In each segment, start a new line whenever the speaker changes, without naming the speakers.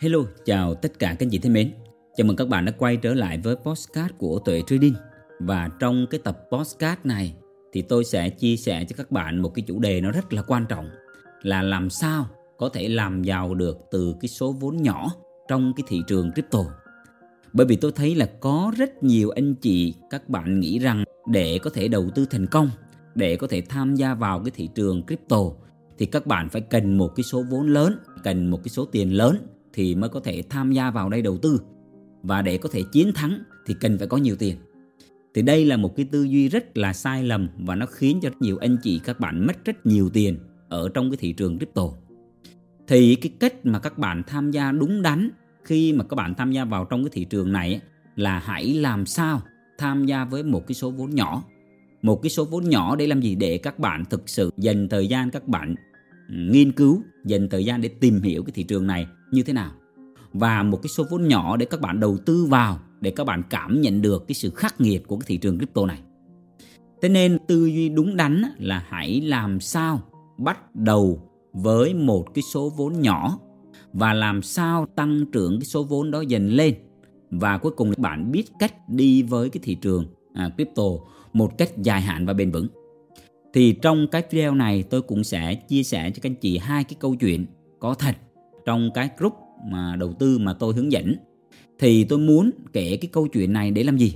Hello, chào tất cả các anh chị thân mến. Chào mừng các bạn đã quay trở lại với postcard của Tuệ Trading. Và trong cái tập postcard này thì tôi sẽ chia sẻ cho các bạn một cái chủ đề nó rất là quan trọng là làm sao có thể làm giàu được từ cái số vốn nhỏ trong cái thị trường crypto. Bởi vì tôi thấy là có rất nhiều anh chị các bạn nghĩ rằng để có thể đầu tư thành công, để có thể tham gia vào cái thị trường crypto thì các bạn phải cần một cái số vốn lớn, cần một cái số tiền lớn thì mới có thể tham gia vào đây đầu tư. Và để có thể chiến thắng thì cần phải có nhiều tiền. Thì đây là một cái tư duy rất là sai lầm và nó khiến cho rất nhiều anh chị các bạn mất rất nhiều tiền ở trong cái thị trường crypto. Thì cái cách mà các bạn tham gia đúng đắn khi mà các bạn tham gia vào trong cái thị trường này là hãy làm sao tham gia với một cái số vốn nhỏ. Một cái số vốn nhỏ để làm gì? Để các bạn thực sự dành thời gian các bạn nghiên cứu, dành thời gian để tìm hiểu cái thị trường này như thế nào. Và một cái số vốn nhỏ để các bạn đầu tư vào để các bạn cảm nhận được cái sự khắc nghiệt của cái thị trường crypto này. Thế nên tư duy đúng đắn là hãy làm sao bắt đầu với một cái số vốn nhỏ và làm sao tăng trưởng cái số vốn đó dần lên và cuối cùng bạn biết cách đi với cái thị trường à, crypto một cách dài hạn và bền vững thì trong cái video này tôi cũng sẽ chia sẻ cho các anh chị hai cái câu chuyện có thật trong cái group mà đầu tư mà tôi hướng dẫn thì tôi muốn kể cái câu chuyện này để làm gì?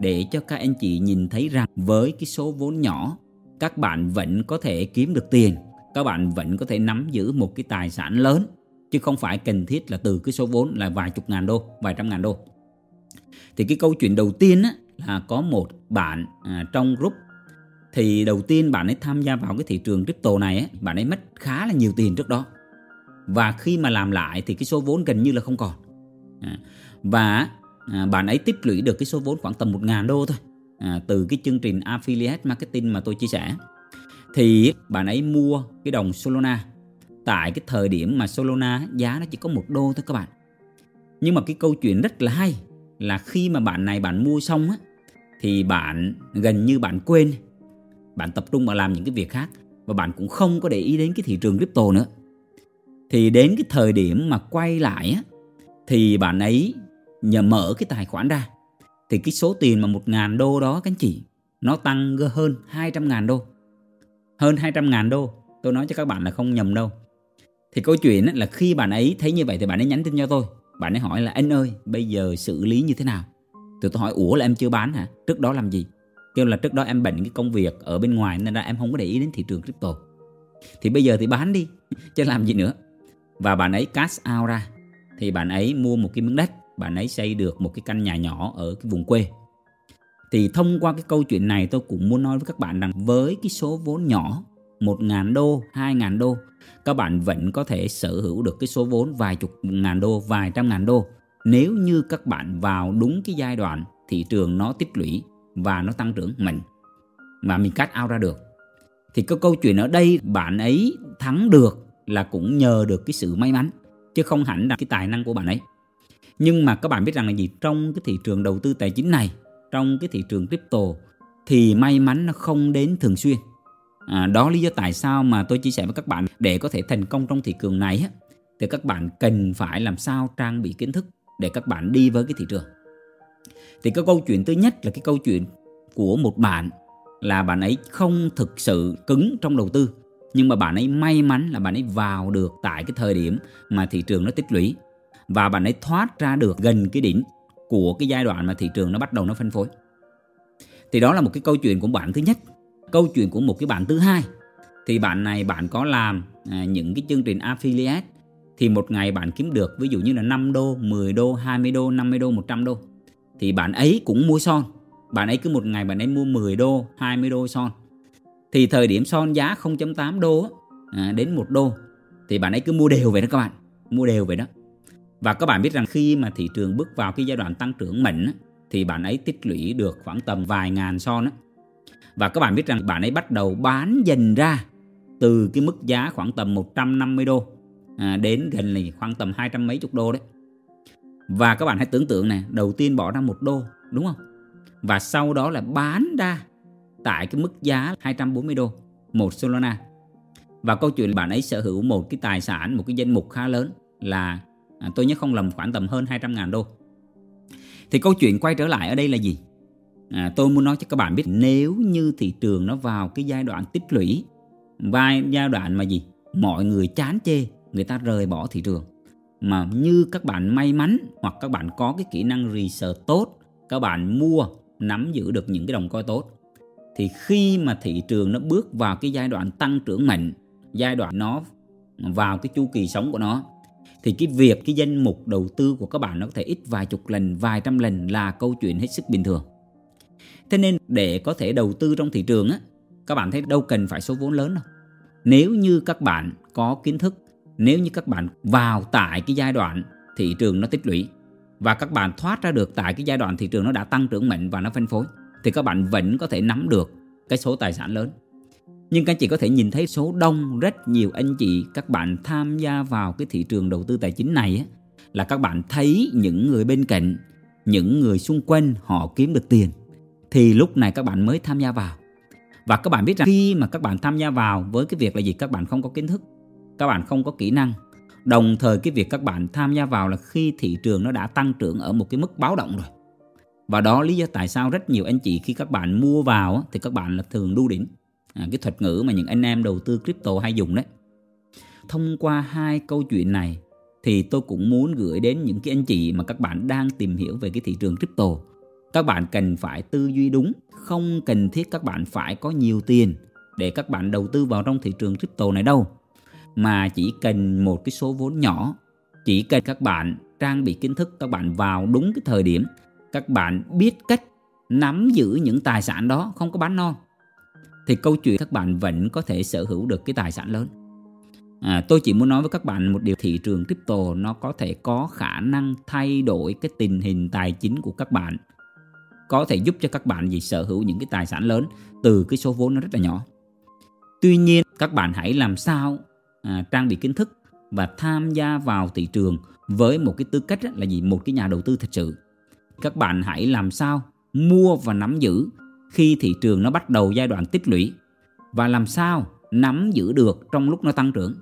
Để cho các anh chị nhìn thấy rằng với cái số vốn nhỏ các bạn vẫn có thể kiếm được tiền các bạn vẫn có thể nắm giữ một cái tài sản lớn chứ không phải cần thiết là từ cái số vốn là vài chục ngàn đô vài trăm ngàn đô. Thì cái câu chuyện đầu tiên á, là có một bạn à, trong group thì đầu tiên bạn ấy tham gia vào cái thị trường crypto này á, bạn ấy mất khá là nhiều tiền trước đó và khi mà làm lại thì cái số vốn gần như là không còn. À, và à, bạn ấy tích lũy được cái số vốn khoảng tầm 1 ngàn đô thôi. À, từ cái chương trình affiliate marketing mà tôi chia sẻ. Thì bạn ấy mua cái đồng Solana. Tại cái thời điểm mà Solana giá nó chỉ có một đô thôi các bạn. Nhưng mà cái câu chuyện rất là hay là khi mà bạn này bạn mua xong á thì bạn gần như bạn quên. Bạn tập trung vào làm những cái việc khác. Và bạn cũng không có để ý đến cái thị trường crypto nữa thì đến cái thời điểm mà quay lại á, thì bạn ấy nhờ mở cái tài khoản ra. Thì cái số tiền mà một ngàn đô đó các anh chị, nó tăng hơn 200 ngàn đô. Hơn 200 ngàn đô. Tôi nói cho các bạn là không nhầm đâu. Thì câu chuyện là khi bạn ấy thấy như vậy thì bạn ấy nhắn tin cho tôi. Bạn ấy hỏi là, anh ơi, bây giờ xử lý như thế nào? Thì tôi hỏi, ủa là em chưa bán hả? Trước đó làm gì? Kêu là trước đó em bận cái công việc ở bên ngoài nên ra em không có để ý đến thị trường crypto. Thì bây giờ thì bán đi, chứ làm gì nữa và bạn ấy cash out ra. Thì bạn ấy mua một cái miếng đất. Bạn ấy xây được một cái căn nhà nhỏ ở cái vùng quê. Thì thông qua cái câu chuyện này tôi cũng muốn nói với các bạn rằng với cái số vốn nhỏ 1.000 đô, 2.000 đô các bạn vẫn có thể sở hữu được cái số vốn vài chục ngàn đô, vài trăm ngàn đô. Nếu như các bạn vào đúng cái giai đoạn thị trường nó tích lũy và nó tăng trưởng mạnh mà mình cắt out ra được. Thì cái câu chuyện ở đây bạn ấy thắng được là cũng nhờ được cái sự may mắn chứ không hẳn là cái tài năng của bạn ấy. Nhưng mà các bạn biết rằng là gì? Trong cái thị trường đầu tư tài chính này trong cái thị trường crypto thì may mắn nó không đến thường xuyên. À, đó lý do tại sao mà tôi chia sẻ với các bạn. Để có thể thành công trong thị trường này thì các bạn cần phải làm sao trang bị kiến thức để các bạn đi với cái thị trường. Thì cái câu chuyện thứ nhất là cái câu chuyện của một bạn là bạn ấy không thực sự cứng trong đầu tư nhưng mà bạn ấy may mắn là bạn ấy vào được tại cái thời điểm mà thị trường nó tích lũy. Và bạn ấy thoát ra được gần cái đỉnh của cái giai đoạn mà thị trường nó bắt đầu nó phân phối. Thì đó là một cái câu chuyện của bạn thứ nhất. Câu chuyện của một cái bạn thứ hai. Thì bạn này bạn có làm à, những cái chương trình affiliate. Thì một ngày bạn kiếm được ví dụ như là 5 đô, 10 đô, 20 đô, 50 đô, 100 đô. Thì bạn ấy cũng mua son. Bạn ấy cứ một ngày bạn ấy mua 10 đô, 20 đô son thì thời điểm son giá 0.8 đô à, đến 1 đô thì bạn ấy cứ mua đều vậy đó các bạn mua đều vậy đó và các bạn biết rằng khi mà thị trường bước vào cái giai đoạn tăng trưởng mạnh thì bạn ấy tích lũy được khoảng tầm vài ngàn son á. Và các bạn biết rằng bạn ấy bắt đầu bán dần ra từ cái mức giá khoảng tầm 150 đô à, đến gần là khoảng tầm hai trăm mấy chục đô đấy. Và các bạn hãy tưởng tượng nè, đầu tiên bỏ ra một đô, đúng không? Và sau đó là bán ra tại cái mức giá 240 đô một Solana. Và câu chuyện bạn ấy sở hữu một cái tài sản, một cái danh mục khá lớn là à, tôi nhớ không lầm khoảng tầm hơn 200 ngàn đô. Thì câu chuyện quay trở lại ở đây là gì? À, tôi muốn nói cho các bạn biết nếu như thị trường nó vào cái giai đoạn tích lũy và giai đoạn mà gì? Mọi người chán chê người ta rời bỏ thị trường. Mà như các bạn may mắn hoặc các bạn có cái kỹ năng research tốt các bạn mua nắm giữ được những cái đồng coi tốt thì khi mà thị trường nó bước vào cái giai đoạn tăng trưởng mạnh, giai đoạn nó vào cái chu kỳ sống của nó, thì cái việc cái danh mục đầu tư của các bạn nó có thể ít vài chục lần, vài trăm lần là câu chuyện hết sức bình thường. Thế nên để có thể đầu tư trong thị trường á, các bạn thấy đâu cần phải số vốn lớn đâu. Nếu như các bạn có kiến thức, nếu như các bạn vào tại cái giai đoạn thị trường nó tích lũy và các bạn thoát ra được tại cái giai đoạn thị trường nó đã tăng trưởng mạnh và nó phân phối thì các bạn vẫn có thể nắm được cái số tài sản lớn. Nhưng các anh chị có thể nhìn thấy số đông rất nhiều anh chị các bạn tham gia vào cái thị trường đầu tư tài chính này á, là các bạn thấy những người bên cạnh những người xung quanh họ kiếm được tiền. Thì lúc này các bạn mới tham gia vào. Và các bạn biết rằng khi mà các bạn tham gia vào với cái việc là gì? Các bạn không có kiến thức các bạn không có kỹ năng. Đồng thời cái việc các bạn tham gia vào là khi thị trường nó đã tăng trưởng ở một cái mức báo động rồi và đó lý do tại sao rất nhiều anh chị khi các bạn mua vào thì các bạn là thường đu đỉnh à, cái thuật ngữ mà những anh em đầu tư crypto hay dùng đấy. Thông qua hai câu chuyện này thì tôi cũng muốn gửi đến những cái anh chị mà các bạn đang tìm hiểu về cái thị trường crypto. Các bạn cần phải tư duy đúng không cần thiết các bạn phải có nhiều tiền để các bạn đầu tư vào trong thị trường crypto này đâu. Mà chỉ cần một cái số vốn nhỏ chỉ cần các bạn trang bị kiến thức các bạn vào đúng cái thời điểm các bạn biết cách nắm giữ những tài sản đó không có bán non. Thì câu chuyện các bạn vẫn có thể sở hữu được cái tài sản lớn. À, tôi chỉ muốn nói với các bạn một điều thị trường crypto nó có thể có khả năng thay đổi cái tình hình tài chính của các bạn. Có thể giúp cho các bạn gì sở hữu những cái tài sản lớn từ cái số vốn nó rất là nhỏ. Tuy nhiên các bạn hãy làm sao à, trang bị kiến thức và tham gia vào thị trường với một cái tư cách là gì? Một cái nhà đầu tư thật sự các bạn hãy làm sao mua và nắm giữ khi thị trường nó bắt đầu giai đoạn tích lũy? Và làm sao nắm giữ được trong lúc nó tăng trưởng?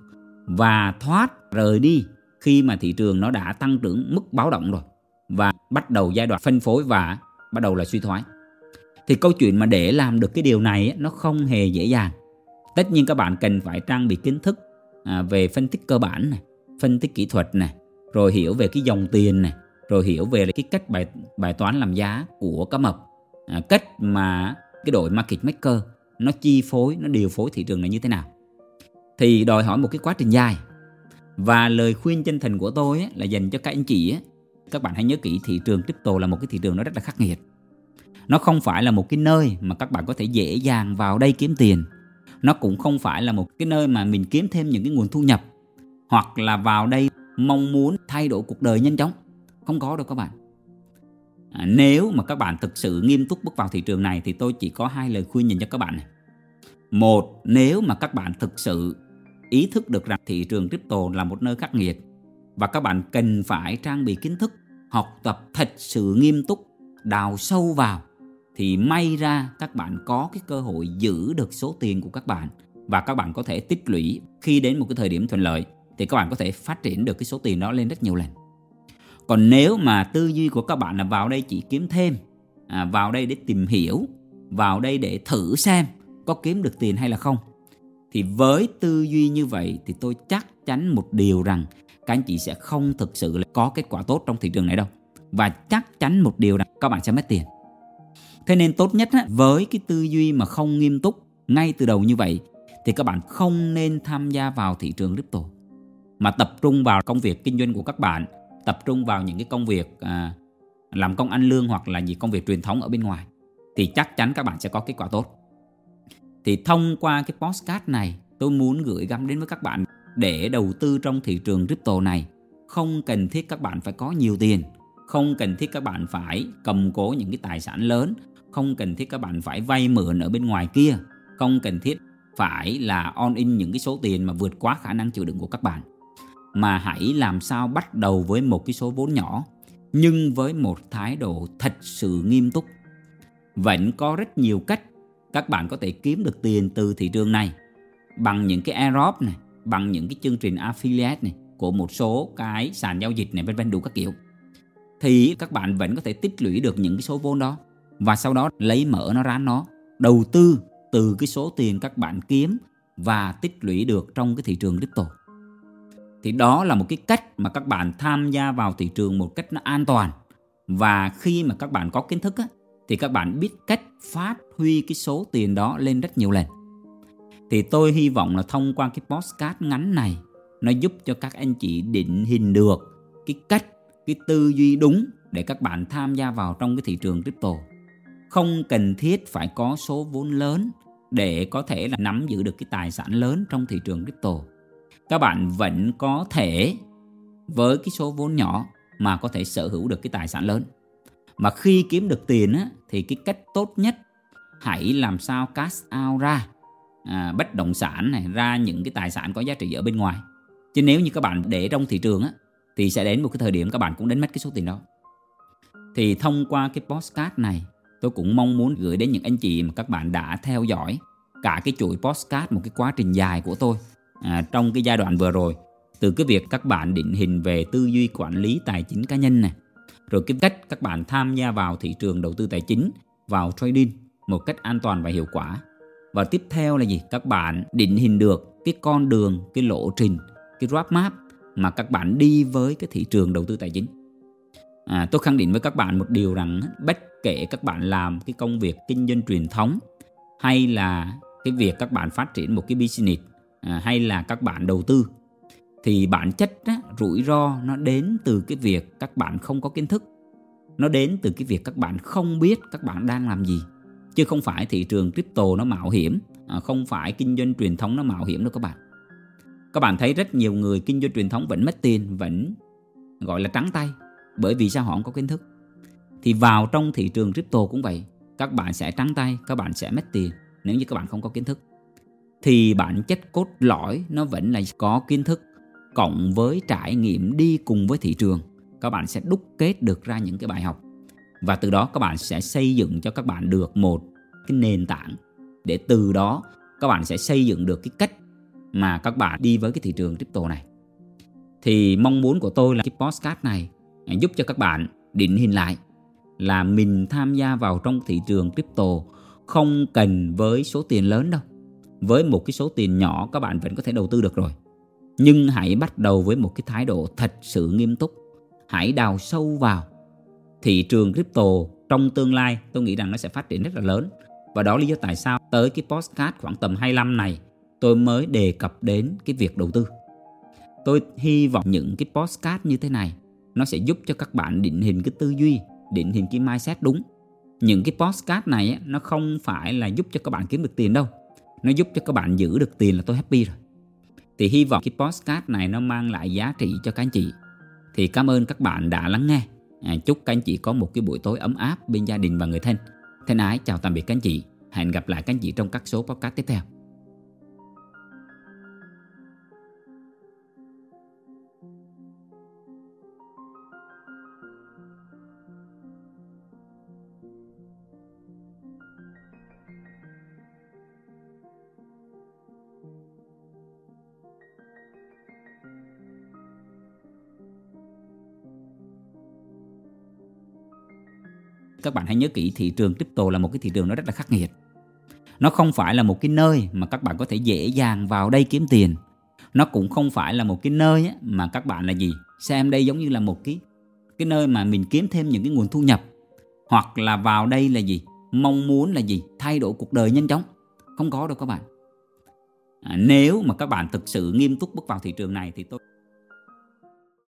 Và thoát rời đi khi mà thị trường nó đã tăng trưởng mức báo động rồi và bắt đầu giai đoạn phân phối và bắt đầu là suy thoái. Thì câu chuyện mà để làm được cái điều này nó không hề dễ dàng. Tất nhiên các bạn cần phải trang bị kiến thức à, về phân tích cơ bản này, phân tích kỹ thuật này, rồi hiểu về cái dòng tiền này rồi hiểu về cái cách bài bài toán làm giá của cá mập. À, cách mà cái đội market maker nó chi phối nó điều phối thị trường này như thế nào. Thì đòi hỏi một cái quá trình dài. Và lời khuyên chân thành của tôi ấy, là dành cho các anh chị ấy, các bạn hãy nhớ kỹ thị trường crypto là một cái thị trường nó rất là khắc nghiệt. Nó không phải là một cái nơi mà các bạn có thể dễ dàng vào đây kiếm tiền. Nó cũng không phải là một cái nơi mà mình kiếm thêm những cái nguồn thu nhập. Hoặc là vào đây mong muốn thay đổi cuộc đời nhanh chóng không có đâu các bạn. À, nếu mà các bạn thực sự nghiêm túc bước vào thị trường này thì tôi chỉ có hai lời khuyên dành cho các bạn này. Một nếu mà các bạn thực sự ý thức được rằng thị trường crypto là một nơi khắc nghiệt và các bạn cần phải trang bị kiến thức học tập thật sự nghiêm túc đào sâu vào thì may ra các bạn có cái cơ hội giữ được số tiền của các bạn và các bạn có thể tích lũy. Khi đến một cái thời điểm thuận lợi thì các bạn có thể phát triển được cái số tiền đó lên rất nhiều lần còn nếu mà tư duy của các bạn là vào đây chỉ kiếm thêm à, vào đây để tìm hiểu vào đây để thử xem có kiếm được tiền hay là không thì với tư duy như vậy thì tôi chắc chắn một điều rằng các anh chị sẽ không thực sự là có kết quả tốt trong thị trường này đâu. Và chắc chắn một điều rằng các bạn sẽ mất tiền. Thế nên tốt nhất với cái tư duy mà không nghiêm túc ngay từ đầu như vậy thì các bạn không nên tham gia vào thị trường crypto mà tập trung vào công việc kinh doanh của các bạn tập trung vào những cái công việc à, làm công ăn lương hoặc là gì công việc truyền thống ở bên ngoài thì chắc chắn các bạn sẽ có kết quả tốt. Thì thông qua cái postcard này tôi muốn gửi gắm đến với các bạn để đầu tư trong thị trường crypto này. Không cần thiết các bạn phải có nhiều tiền không cần thiết các bạn phải cầm cố những cái tài sản lớn không cần thiết các bạn phải vay mượn ở bên ngoài kia không cần thiết phải là on in những cái số tiền mà vượt quá khả năng chịu đựng của các bạn mà hãy làm sao bắt đầu với một cái số vốn nhỏ, nhưng với một thái độ thật sự nghiêm túc. Vẫn có rất nhiều cách các bạn có thể kiếm được tiền từ thị trường này, bằng những cái Aerob này, bằng những cái chương trình affiliate này, của một số cái sàn giao dịch này, vân vân, đủ các kiểu. Thì các bạn vẫn có thể tích lũy được những cái số vốn đó, và sau đó lấy mở nó ra nó, đầu tư từ cái số tiền các bạn kiếm và tích lũy được trong cái thị trường crypto thì đó là một cái cách mà các bạn tham gia vào thị trường một cách nó an toàn. Và khi mà các bạn có kiến thức á, thì các bạn biết cách phát huy cái số tiền đó lên rất nhiều lần. Thì tôi hy vọng là thông qua cái postcard ngắn này nó giúp cho các anh chị định hình được cái cách cái tư duy đúng để các bạn tham gia vào trong cái thị trường crypto. Không cần thiết phải có số vốn lớn để có thể là nắm giữ được cái tài sản lớn trong thị trường crypto các bạn vẫn có thể với cái số vốn nhỏ mà có thể sở hữu được cái tài sản lớn. Mà khi kiếm được tiền á, thì cái cách tốt nhất hãy làm sao cash out ra à, bất động sản này ra những cái tài sản có giá trị ở bên ngoài. Chứ nếu như các bạn để trong thị trường á, thì sẽ đến một cái thời điểm các bạn cũng đánh mất cái số tiền đó. Thì thông qua cái postcard này tôi cũng mong muốn gửi đến những anh chị mà các bạn đã theo dõi cả cái chuỗi postcard một cái quá trình dài của tôi à, trong cái giai đoạn vừa rồi. Từ cái việc các bạn định hình về tư duy quản lý tài chính cá nhân này rồi cái cách các bạn tham gia vào thị trường đầu tư tài chính vào trading một cách an toàn và hiệu quả. Và tiếp theo là gì? Các bạn định hình được cái con đường cái lộ trình cái roadmap mà các bạn đi với cái thị trường đầu tư tài chính. À, tôi khẳng định với các bạn một điều rằng bất kể các bạn làm cái công việc kinh doanh truyền thống hay là cái việc các bạn phát triển một cái business À, hay là các bạn đầu tư thì bản chất á, rủi ro nó đến từ cái việc các bạn không có kiến thức. Nó đến từ cái việc các bạn không biết các bạn đang làm gì chứ không phải thị trường crypto nó mạo hiểm à, không phải kinh doanh truyền thống nó mạo hiểm đâu các bạn. Các bạn thấy rất nhiều người kinh doanh truyền thống vẫn mất tiền vẫn gọi là trắng tay bởi vì sao họ không có kiến thức? Thì vào trong thị trường crypto cũng vậy các bạn sẽ trắng tay các bạn sẽ mất tiền nếu như các bạn không có kiến thức thì bản chất cốt lõi nó vẫn là có kiến thức cộng với trải nghiệm đi cùng với thị trường. Các bạn sẽ đúc kết được ra những cái bài học. Và từ đó các bạn sẽ xây dựng cho các bạn được một cái nền tảng để từ đó các bạn sẽ xây dựng được cái cách mà các bạn đi với cái thị trường crypto này. Thì mong muốn của tôi là cái postcard này giúp cho các bạn định hình lại là mình tham gia vào trong thị trường crypto không cần với số tiền lớn đâu với một cái số tiền nhỏ, các bạn vẫn có thể đầu tư được rồi. Nhưng hãy bắt đầu với một cái thái độ thật sự nghiêm túc. Hãy đào sâu vào thị trường crypto trong tương lai, tôi nghĩ rằng nó sẽ phát triển rất là lớn. Và đó lý do tại sao tới cái postcard khoảng tầm 25 này, tôi mới đề cập đến cái việc đầu tư. Tôi hy vọng những cái postcard như thế này, nó sẽ giúp cho các bạn định hình cái tư duy, định hình cái mindset đúng. Những cái postcard này nó không phải là giúp cho các bạn kiếm được tiền đâu nó giúp cho các bạn giữ được tiền là tôi happy rồi. Thì hy vọng cái postcard này nó mang lại giá trị cho các anh chị. Thì cảm ơn các bạn đã lắng nghe. À, chúc các anh chị có một cái buổi tối ấm áp bên gia đình và người thân. Thân ái chào tạm biệt các anh chị. Hẹn gặp lại các anh chị trong các số podcast tiếp theo. Các bạn hãy nhớ kỹ thị trường crypto là một cái thị trường nó rất là khắc nghiệt. Nó không phải là một cái nơi mà các bạn có thể dễ dàng vào đây kiếm tiền. Nó cũng không phải là một cái nơi mà các bạn là gì? Xem đây giống như là một cái cái nơi mà mình kiếm thêm những cái nguồn thu nhập. Hoặc là vào đây là gì? Mong muốn là gì? Thay đổi cuộc đời nhanh chóng. Không có đâu các bạn. À, nếu mà các bạn thực sự nghiêm túc bước vào thị trường này thì tôi